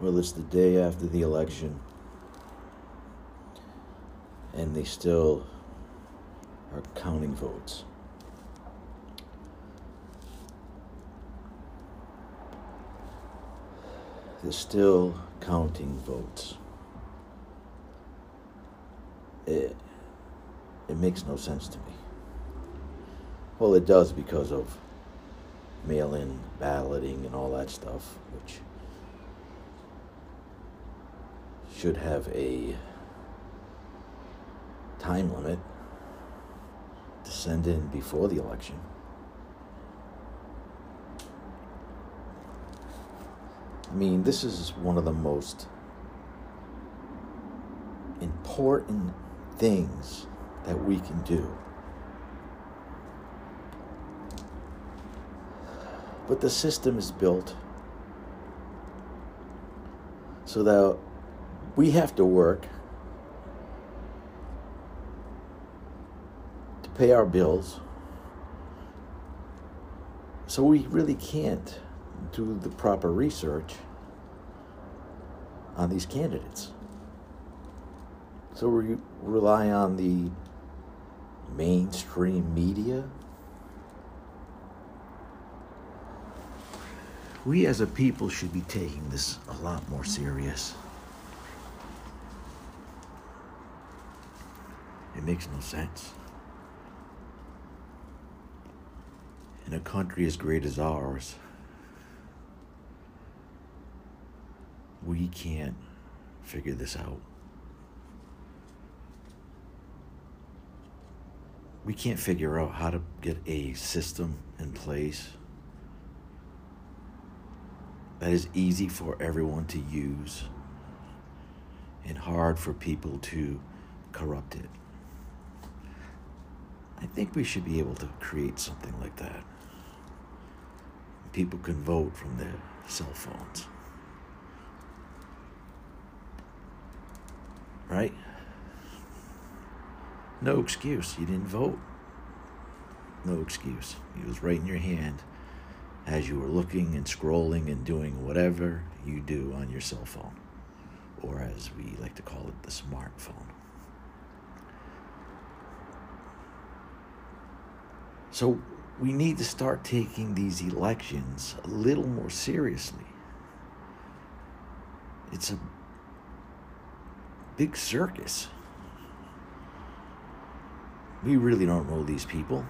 Well, it's the day after the election, and they still are counting votes. They're still counting votes. It, it makes no sense to me. Well, it does because of mail in balloting and all that stuff, which should have a time limit to send in before the election. I mean, this is one of the most important things that we can do. But the system is built so that we have to work to pay our bills. So we really can't do the proper research on these candidates. So we rely on the mainstream media. We as a people should be taking this a lot more serious. It makes no sense. In a country as great as ours, we can't figure this out. We can't figure out how to get a system in place that is easy for everyone to use and hard for people to corrupt it. I think we should be able to create something like that. People can vote from their cell phones. right? No excuse. You didn't vote. No excuse. It was right in your hand as you were looking and scrolling and doing whatever you do on your cell phone, or as we like to call it, the smartphone. So we need to start taking these elections a little more seriously. It's a big circus. We really don't know these people.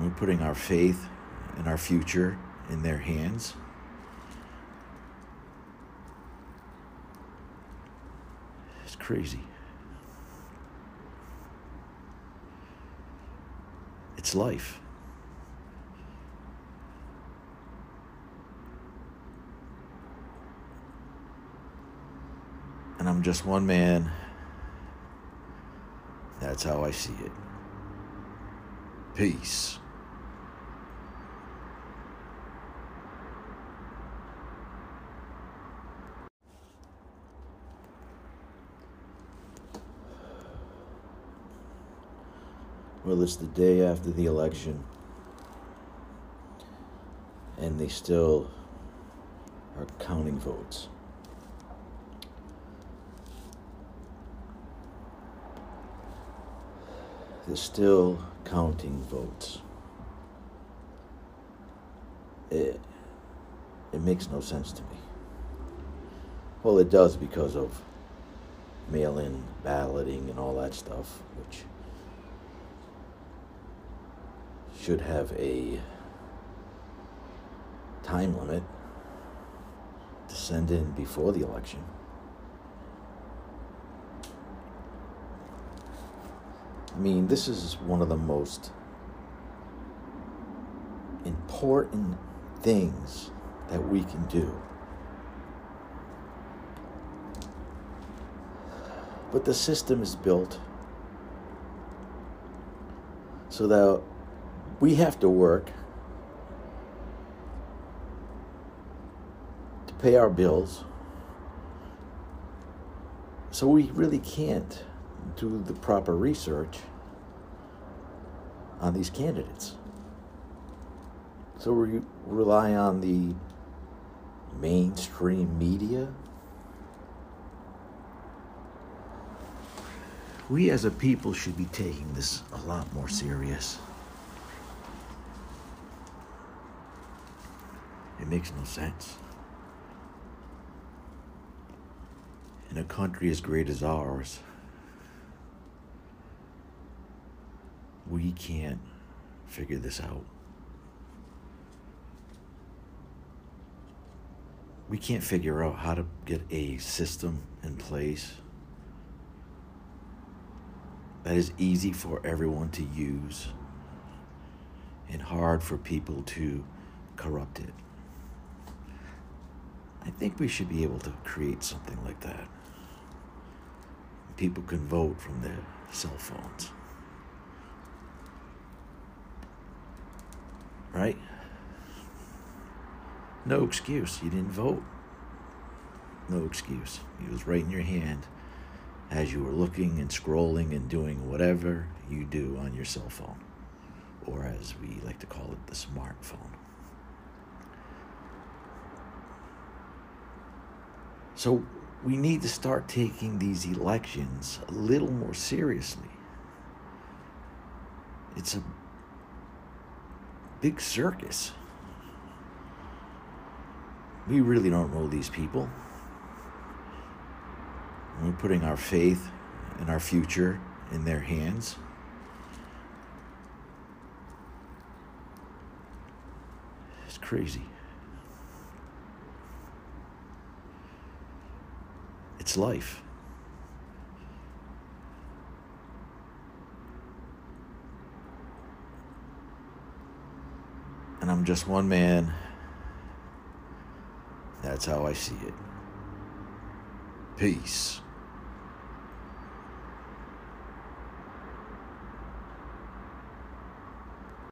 We're putting our faith and our future in their hands. It's crazy. It's life. and I'm just one man. That's how I see it. Peace. Well, it's the day after the election, and they still are counting votes. They're still counting votes. It, it makes no sense to me. Well, it does because of mail in balloting and all that stuff, which should have a time limit to send in before the election. I mean, this is one of the most important things that we can do. But the system is built so that we have to work to pay our bills. So we really can't do the proper research on these candidates. So we rely on the mainstream media. We as a people should be taking this a lot more serious. It makes no sense. In a country as great as ours, we can't figure this out. We can't figure out how to get a system in place that is easy for everyone to use and hard for people to corrupt it. I think we should be able to create something like that. People can vote from their cell phones. Right? No excuse. You didn't vote. No excuse. It was right in your hand as you were looking and scrolling and doing whatever you do on your cell phone, or as we like to call it, the smartphone. So we need to start taking these elections a little more seriously. It's a big circus. We really don't know these people. We're putting our faith and our future in their hands. It's crazy. It's life. And I'm just one man. That's how I see it. Peace.